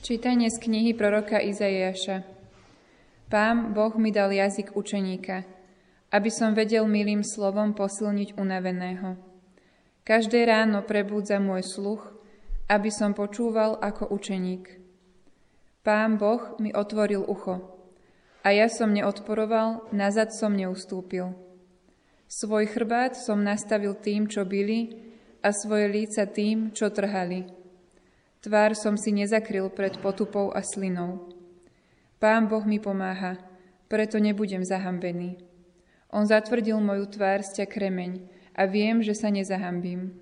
Čítanie z knihy proroka Izaiáša. Pán Boh mi dal jazyk učeníka, aby som vedel milým slovom posilniť unaveného. Každé ráno prebúdza môj sluch, aby som počúval ako učeník. Pán Boh mi otvoril ucho a ja som neodporoval, nazad som neustúpil. Svoj chrbát som nastavil tým, čo byli a svoje líca tým, čo trhali Tvár som si nezakryl pred potupou a slinou. Pán Boh mi pomáha, preto nebudem zahambený. On zatvrdil moju tvár sťa kremeň a viem, že sa nezahambím.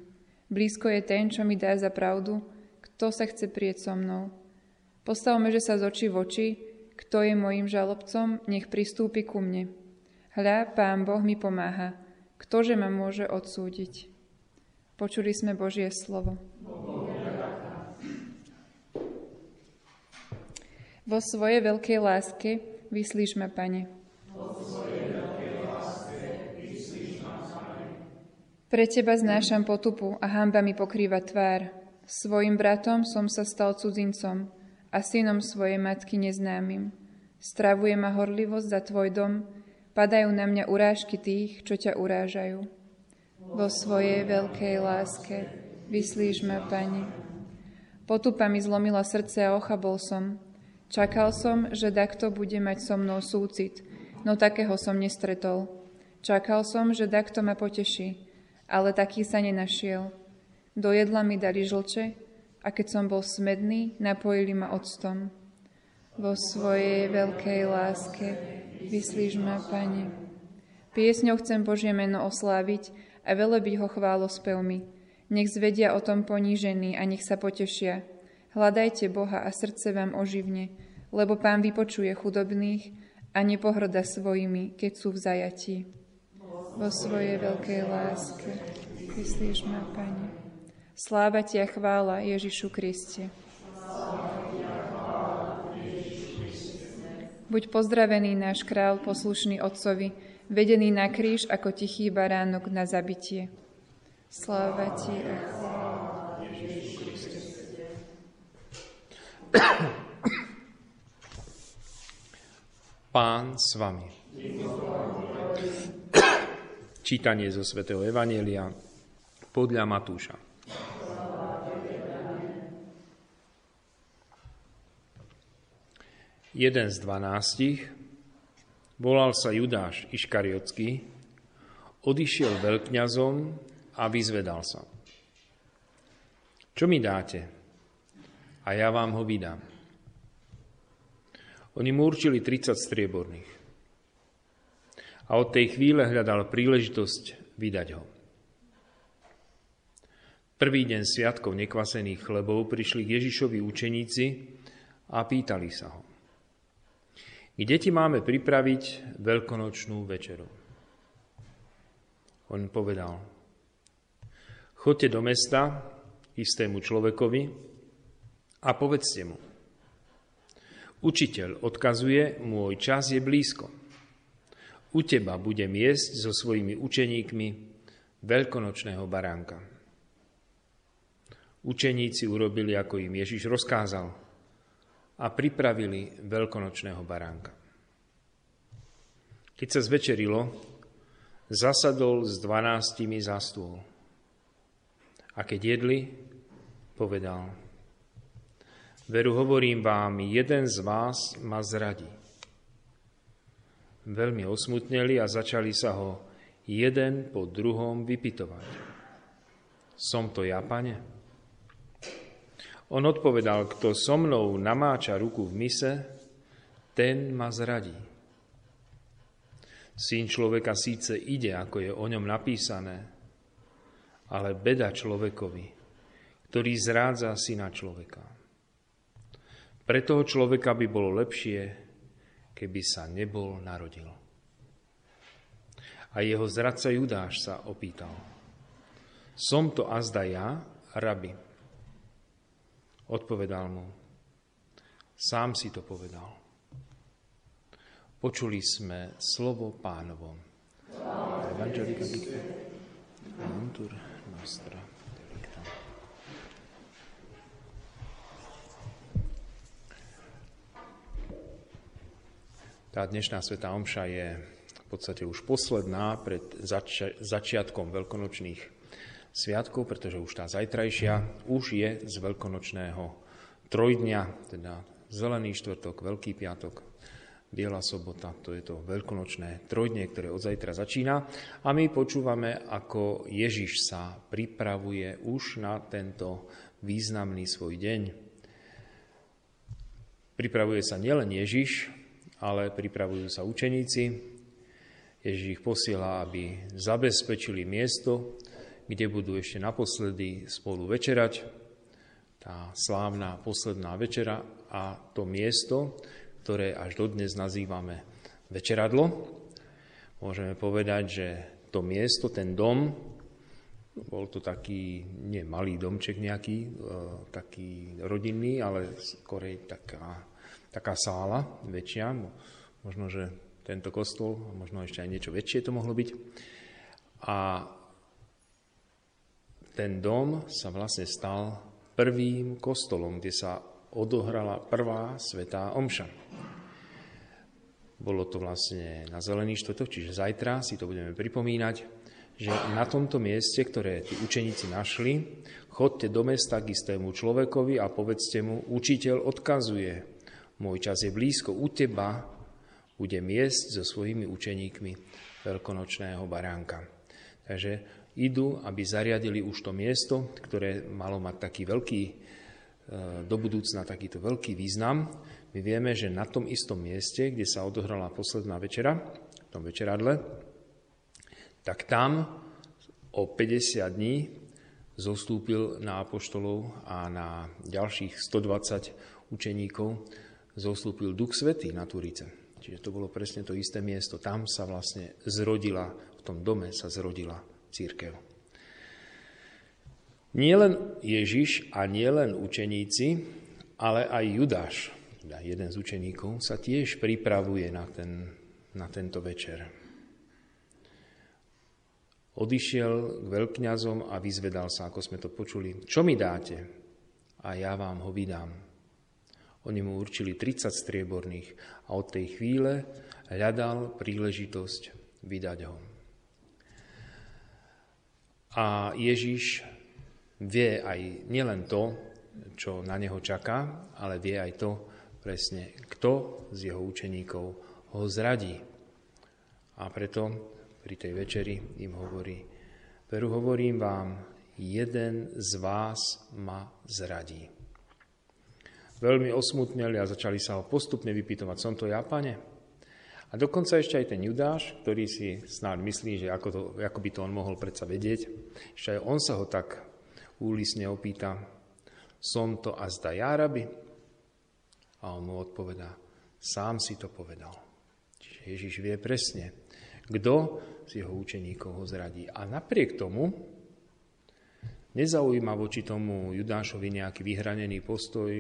Blízko je ten, čo mi dá za pravdu, kto sa chce prieť so mnou. Postavme, že sa z očí v oči, kto je mojim žalobcom, nech pristúpi ku mne. Hľa, Pán Boh mi pomáha, ktože ma môže odsúdiť. Počuli sme Božie slovo. Bohu. Vo svojej veľkej láske vyslíš ma, Pane. Pre Teba znášam potupu a hamba mi pokrýva tvár. Svojim bratom som sa stal cudzincom a synom svojej matky neznámym. Stravuje ma horlivosť za Tvoj dom, padajú na mňa urážky tých, čo ťa urážajú. Vo svojej veľkej láske vyslíš ma, Pane. Potupa mi zlomila srdce a ochabol som, Čakal som, že takto bude mať so mnou súcit, no takého som nestretol. Čakal som, že takto ma poteší, ale taký sa nenašiel. Do jedla mi dali žlče a keď som bol smedný, napojili ma octom. Vo svojej veľkej láske vyslíš ma, Pane. Piesňou chcem Božie meno osláviť a velebiť ho chválospevmi. Nech zvedia o tom ponížení a nech sa potešia. Hľadajte Boha a srdce vám oživne, lebo Pán vypočuje chudobných a nepohrda svojimi, keď sú v zajatí. Vo svojej veľkej láske vyslíš ma, Pane. Sláva Ti a chvála Ježišu Kriste. Buď pozdravený náš král, poslušný Otcovi, vedený na kríž ako tichý baránok na zabitie. Sláva Ti a chvála Pán s vami. Čítanie zo svätého Evanielia podľa Matúša. Jeden z dvanástich, volal sa Judáš Iškariotský, odišiel veľkňazom a vyzvedal sa. Čo mi dáte? A ja vám ho vydám. Oni mu určili 30 strieborných. A od tej chvíle hľadal príležitosť vydať ho. Prvý deň sviatkov nekvasených chlebov prišli k Ježišovi učeníci a pýtali sa ho. Kde ti máme pripraviť veľkonočnú večeru? On povedal, chodte do mesta istému človekovi, a povedzte mu, učiteľ odkazuje, môj čas je blízko. U teba budem jesť so svojimi učeníkmi veľkonočného baránka. Učeníci urobili, ako im Ježiš rozkázal a pripravili veľkonočného baránka. Keď sa zvečerilo, zasadol s dvanáctimi za stôl. A keď jedli, povedal, Veru hovorím vám, jeden z vás ma zradí. Veľmi osmutneli a začali sa ho jeden po druhom vypitovať. Som to ja, pane? On odpovedal, kto so mnou namáča ruku v mise, ten ma zradí. Syn človeka síce ide, ako je o ňom napísané, ale beda človekovi, ktorý zrádza syna človeka. Pre toho človeka by bolo lepšie, keby sa nebol narodil. A jeho zradca Judáš sa opýtal. Som to azda ja, rabi? Odpovedal mu. Sám si to povedal. Počuli sme slovo pánovom. Evangelika dicta. Antur nostra. Tá dnešná Sveta Omša je v podstate už posledná pred zač- začiatkom veľkonočných sviatkov, pretože už tá zajtrajšia už je z veľkonočného trojdňa, teda Zelený štvrtok, Veľký piatok, Biela sobota, to je to veľkonočné trojdnie, ktoré od zajtra začína. A my počúvame, ako Ježiš sa pripravuje už na tento významný svoj deň. Pripravuje sa nielen Ježiš, ale pripravujú sa učeníci. Ježiš ich posiela, aby zabezpečili miesto, kde budú ešte naposledy spolu večerať. Tá slávna posledná večera a to miesto, ktoré až dodnes nazývame večeradlo. Môžeme povedať, že to miesto, ten dom, bol to taký, nie malý domček nejaký, e, taký rodinný, ale skorej taká taká sála väčšia, možno, že tento kostol, možno ešte aj niečo väčšie to mohlo byť. A ten dom sa vlastne stal prvým kostolom, kde sa odohrala prvá svetá omša. Bolo to vlastne na zelený štvrtok, čiže zajtra si to budeme pripomínať, že na tomto mieste, ktoré tí učeníci našli, chodte do mesta k istému človekovi a povedzte mu, učiteľ odkazuje, môj čas je blízko u teba, bude miesť so svojimi učeníkmi veľkonočného baránka. Takže idú, aby zariadili už to miesto, ktoré malo mať taký veľký, e, do budúcna takýto veľký význam. My vieme, že na tom istom mieste, kde sa odohrala posledná večera, v tom večeradle, tak tam o 50 dní zostúpil na apoštolov a na ďalších 120 učeníkov zostúpil Duch Svetý na Turice. Čiže to bolo presne to isté miesto. Tam sa vlastne zrodila, v tom dome sa zrodila církev. Nielen Ježiš a nielen učeníci, ale aj Judáš, teda jeden z učeníkov, sa tiež pripravuje na, ten, na tento večer. Odišiel k veľkňazom a vyzvedal sa, ako sme to počuli. Čo mi dáte? A ja vám ho vydám. Oni mu určili 30 strieborných a od tej chvíle hľadal príležitosť vydať ho. A Ježiš vie aj nielen to, čo na neho čaká, ale vie aj to presne, kto z jeho učeníkov ho zradí. A preto pri tej večeri im hovorí, veru hovorím vám, jeden z vás ma zradí veľmi osmutneli a začali sa ho postupne vypýtovať, som to ja, pane? A dokonca ešte aj ten Judáš, ktorý si snáď myslí, že ako, to, ako by to on mohol predsa vedieť, ešte aj on sa ho tak úlisne opýta, som to a zda ja, rabi? A on mu odpovedá, sám si to povedal. Čiže Ježiš vie presne, kto z jeho učeníkov ho zradí. A napriek tomu nezaujíma voči tomu Judášovi nejaký vyhranený postoj,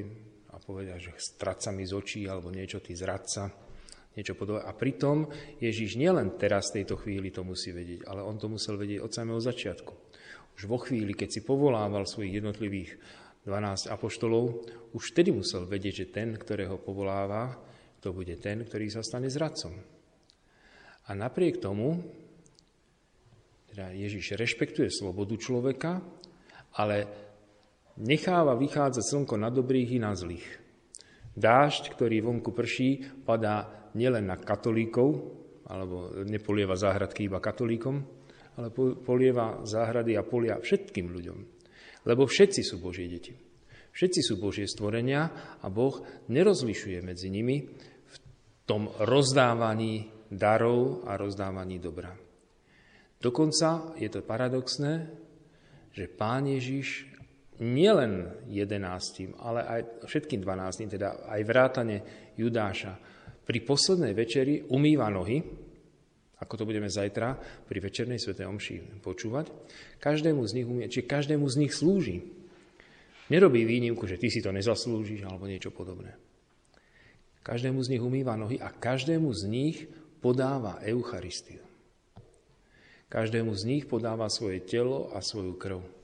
a povedia, že stráca mi z očí alebo niečo, ty zradca, niečo podobné. A pritom Ježiš nielen teraz v tejto chvíli to musí vedieť, ale on to musel vedieť od samého začiatku. Už vo chvíli, keď si povolával svojich jednotlivých 12 apoštolov, už vtedy musel vedieť, že ten, ktorého povoláva, to bude ten, ktorý sa stane zradcom. A napriek tomu, teda Ježiš rešpektuje slobodu človeka, ale necháva vychádzať slnko na dobrých i na zlých. Dážď, ktorý vonku prší, padá nielen na katolíkov, alebo nepolieva záhradky iba katolíkom, ale polieva záhrady a polia všetkým ľuďom. Lebo všetci sú Božie deti. Všetci sú Božie stvorenia a Boh nerozlišuje medzi nimi v tom rozdávaní darov a rozdávaní dobra. Dokonca je to paradoxné, že Pán Ježiš nielen jedenáctim, ale aj všetkým dvanáctim, teda aj vrátane Judáša, pri poslednej večeri umýva nohy, ako to budeme zajtra pri večernej svete omši počúvať, každému z nich umie, či každému z nich slúži. Nerobí výnimku, že ty si to nezaslúžiš alebo niečo podobné. Každému z nich umýva nohy a každému z nich podáva Eucharistiu. Každému z nich podáva svoje telo a svoju krv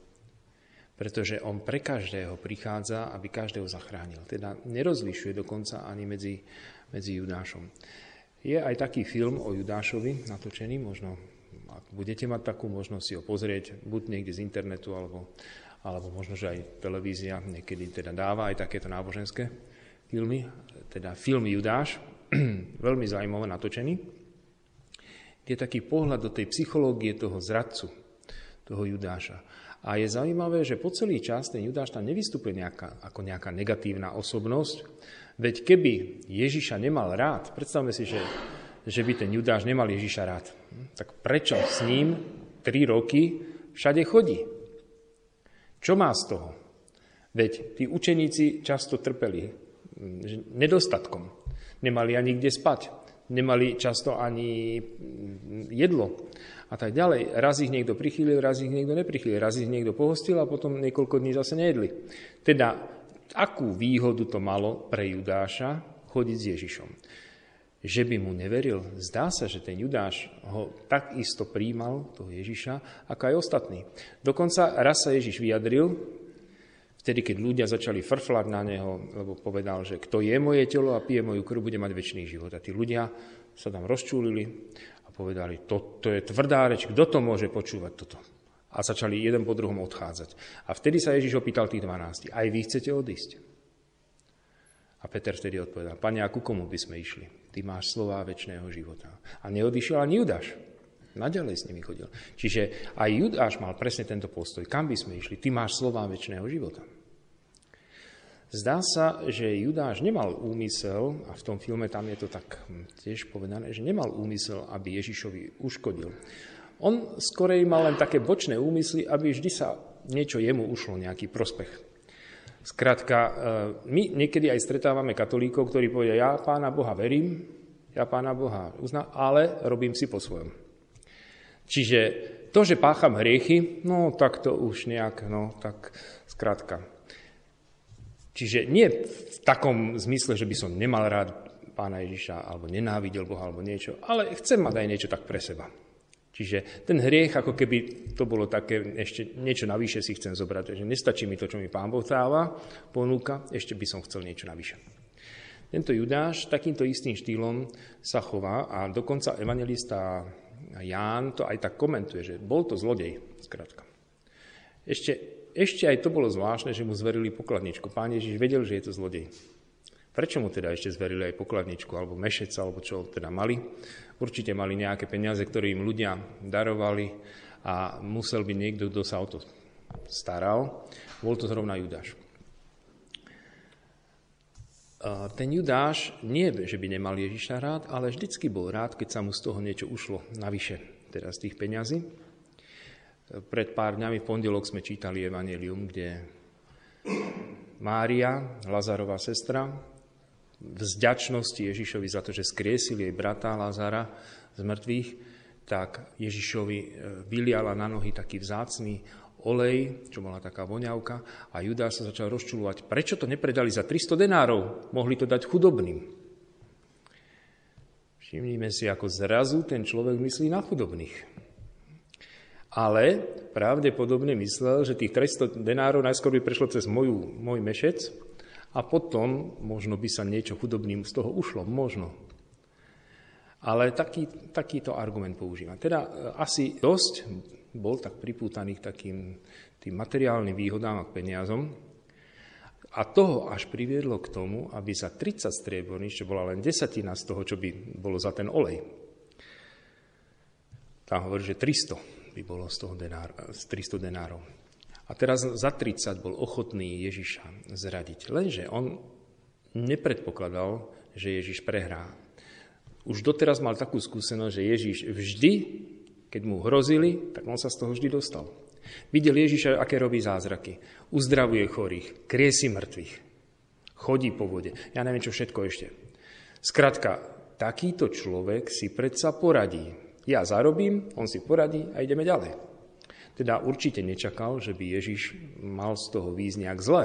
pretože on pre každého prichádza, aby každého zachránil. Teda nerozlišuje dokonca ani medzi, medzi Judášom. Je aj taký film o Judášovi natočený, možno ak budete mať takú možnosť si ho pozrieť, buď niekde z internetu, alebo, alebo možno, že aj televízia niekedy teda dáva aj takéto náboženské filmy, teda film Judáš, veľmi zaujímavé natočený, je taký pohľad do tej psychológie toho zradcu, toho Judáša. A je zaujímavé, že po celý čas ten Judáš tam nevystupuje nejaká, ako nejaká negatívna osobnosť, veď keby Ježiša nemal rád, predstavme si, že, že by ten Judáš nemal Ježiša rád, tak prečo s ním tri roky všade chodí? Čo má z toho? Veď tí učeníci často trpeli nedostatkom. Nemali ani kde spať. Nemali často ani jedlo a tak ďalej. Raz ich niekto prichýlil, raz ich niekto neprichýlil, raz ich niekto pohostil a potom niekoľko dní zase nejedli. Teda, akú výhodu to malo pre Judáša chodiť s Ježišom? Že by mu neveril? Zdá sa, že ten Judáš ho takisto príjmal, toho Ježiša, ako aj ostatní. Dokonca raz sa Ježiš vyjadril, vtedy, keď ľudia začali frflať na neho, lebo povedal, že kto je moje telo a pije moju krv, bude mať väčší život. A tí ľudia sa tam rozčúlili povedali, to, to je tvrdá reč, kto to môže počúvať toto? A začali jeden po druhom odchádzať. A vtedy sa Ježiš opýtal tých 12, aj vy chcete odísť? A Peter vtedy odpovedal, pane, a ku komu by sme išli? Ty máš slová väčšného života. A neodišiel ani Judáš. Naďalej s nimi chodil. Čiže aj Judáš mal presne tento postoj. Kam by sme išli? Ty máš slová väčšného života. Zdá sa, že Judáš nemal úmysel, a v tom filme tam je to tak hm, tiež povedané, že nemal úmysel, aby Ježišovi uškodil. On skorej mal len také bočné úmysly, aby vždy sa niečo jemu ušlo, nejaký prospech. Skrátka, e, my niekedy aj stretávame katolíkov, ktorí povedia, ja pána Boha verím, ja pána Boha uznám, ale robím si po svojom. Čiže to, že pácham hriechy, no tak to už nejak, no tak skrátka, Čiže nie v takom zmysle, že by som nemal rád pána Ježiša, alebo nenávidel Boha, alebo niečo, ale chcem mať aj niečo tak pre seba. Čiže ten hriech, ako keby to bolo také, ešte niečo navyše si chcem zobrať, že nestačí mi to, čo mi pán Boh dáva, ponúka, ešte by som chcel niečo navyše. Tento Judáš takýmto istým štýlom sa chová a dokonca evangelista Ján to aj tak komentuje, že bol to zlodej, skrátka. Ešte ešte aj to bolo zvláštne, že mu zverili pokladničku. Pán Ježiš vedel, že je to zlodej. Prečo mu teda ešte zverili aj pokladničku, alebo mešec, alebo čo teda mali? Určite mali nejaké peniaze, ktoré im ľudia darovali a musel by niekto, kto sa o to staral. Bol to zrovna Judáš. Ten Judáš nie, že by nemal Ježiša rád, ale vždycky bol rád, keď sa mu z toho niečo ušlo navyše, teda z tých peňazí. Pred pár dňami v pondelok sme čítali Evangelium, kde Mária, Lazarová sestra, v zďačnosti Ježišovi za to, že skriesil jej brata Lazara z mŕtvych, tak Ježišovi e, vyliala na nohy taký vzácný olej, čo bola taká voňavka, a Judá sa začal rozčulovať, prečo to nepredali za 300 denárov, mohli to dať chudobným. Všimnime si, ako zrazu ten človek myslí na chudobných ale pravdepodobne myslel, že tých 300 denárov najskôr by prešlo cez moju, môj mešec a potom možno by sa niečo chudobným z toho ušlo, možno. Ale taký, takýto argument používam. Teda e, asi dosť bol tak pripútaný k takým tým materiálnym výhodám a k peniazom. A toho až priviedlo k tomu, aby za 30 strieborní, čo bola len desatina z toho, čo by bolo za ten olej, tam hovorí, že 300 by bolo z, toho denár, z 300 denárov. A teraz za 30 bol ochotný Ježiša zradiť. Lenže on nepredpokladal, že Ježiš prehrá. Už doteraz mal takú skúsenosť, že Ježiš vždy, keď mu hrozili, tak on sa z toho vždy dostal. Videl Ježiša, aké robí zázraky. Uzdravuje chorých, kriesi mŕtvych, chodí po vode. Ja neviem, čo všetko ešte. Skrátka, takýto človek si predsa poradí ja zarobím, on si poradí a ideme ďalej. Teda určite nečakal, že by Ježiš mal z toho výjsť nejak zle.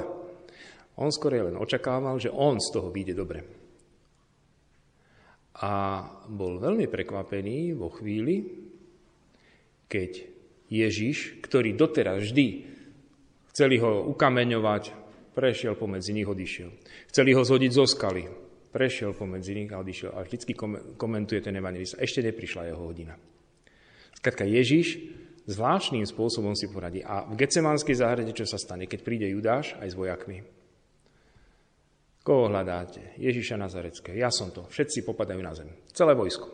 On skôr len očakával, že on z toho vyjde dobre. A bol veľmi prekvapený vo chvíli, keď Ježiš, ktorý doteraz vždy chceli ho ukameňovať, prešiel pomedzi nich, odišiel. Chceli ho zhodiť zo skaly, Prešiel pomedzi nich a odišiel. A vždycky komentuje ten evangelista. Ešte neprišla jeho hodina. Skratka, Ježiš zvláštnym spôsobom si poradí. A v Gecemanskej záhrade čo sa stane, keď príde Judáš aj s vojakmi? Koho hľadáte? Ježiša Nazarecké. Ja som to. Všetci popadajú na zem. Celé vojsko.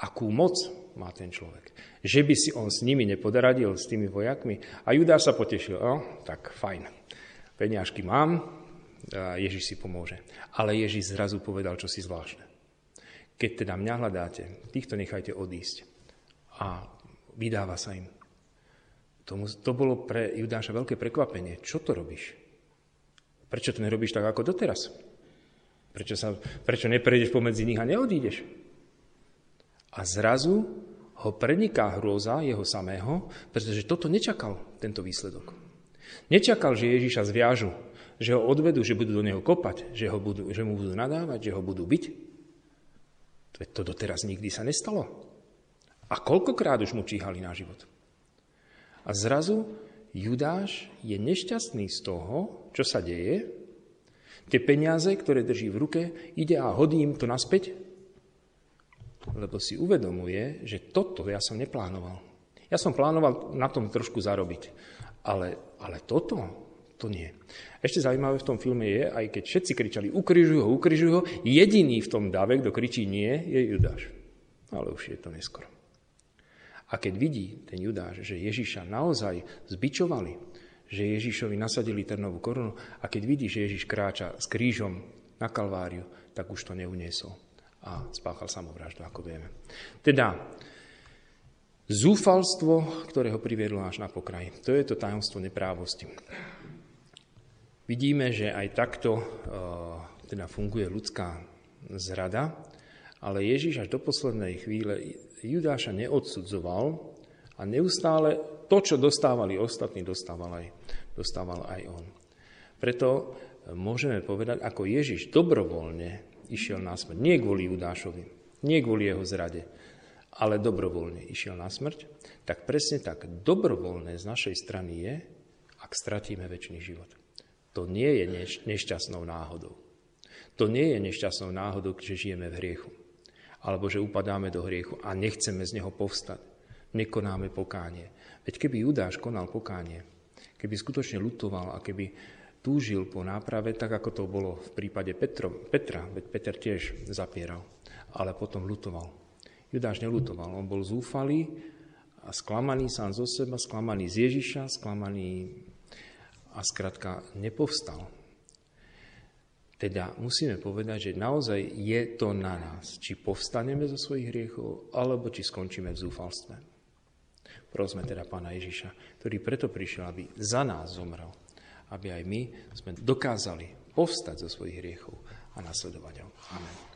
Akú moc má ten človek? Že by si on s nimi nepodaradil, s tými vojakmi? A Judáš sa potešil. No, tak fajn. Peňažky mám, Ježiš si pomôže. Ale Ježiš zrazu povedal čo si zvláštne. Keď teda mňa hľadáte, týchto nechajte odísť. A vydáva sa im. Tomu, to bolo pre Judáša veľké prekvapenie. Čo to robíš? Prečo to nerobíš tak ako doteraz? Prečo, sa, prečo neprejdeš pomedzi nich a neodídeš? A zrazu ho preniká hrôza jeho samého, pretože toto nečakal, tento výsledok. Nečakal, že Ježíša zviažu, že ho odvedú, že budú do neho kopať, že, ho budú, že mu budú nadávať, že ho budú byť. To doteraz nikdy sa nestalo. A koľkokrát už mu číhali na život. A zrazu Judáš je nešťastný z toho, čo sa deje. Tie peniaze, ktoré drží v ruke, ide a hodí im to naspäť, lebo si uvedomuje, že toto ja som neplánoval. Ja som plánoval na tom trošku zarobiť, ale, ale toto, to nie. Ešte zaujímavé v tom filme je, aj keď všetci kričali ukrižuj ho, ukrižuj ho, jediný v tom dáve, kto kričí nie, je Judáš. Ale už je to neskoro. A keď vidí ten Judáš, že Ježiša naozaj zbičovali, že Ježišovi nasadili trnovú korunu a keď vidí, že Ježiš kráča s krížom na Kalváriu, tak už to neuniesol a spáchal samovraždu, ako vieme. Teda, zúfalstvo, ktoré ho priviedlo až na pokraj. To je to tajomstvo neprávosti. Vidíme, že aj takto uh, teda funguje ľudská zrada, ale Ježiš až do poslednej chvíle Judáša neodsudzoval a neustále to, čo dostávali ostatní, dostával aj, dostával aj on. Preto môžeme povedať, ako Ježiš dobrovoľne išiel na smrť. Nie kvôli Judášovi, nie kvôli jeho zrade, ale dobrovoľne išiel na smrť, tak presne tak dobrovoľné z našej strany je, ak stratíme väčší život. To nie je nešťastnou náhodou. To nie je nešťastnou náhodou, že žijeme v hriechu alebo že upadáme do hriechu a nechceme z neho povstať. Nekonáme pokánie. Veď keby Judáš konal pokánie, keby skutočne lutoval a keby túžil po náprave, tak ako to bolo v prípade Petro, Petra, veď Peter tiež zapieral, ale potom lutoval. Judáš nelutoval, on bol zúfalý a sklamaný sám zo seba, sklamaný z Ježiša, sklamaný a skrátka nepovstal. Teda musíme povedať, že naozaj je to na nás, či povstaneme zo svojich hriechov, alebo či skončíme v zúfalstve. Prosme teda Pána Ježiša, ktorý preto prišiel, aby za nás zomrel, aby aj my sme dokázali povstať zo svojich hriechov a nasledovať ho. Amen.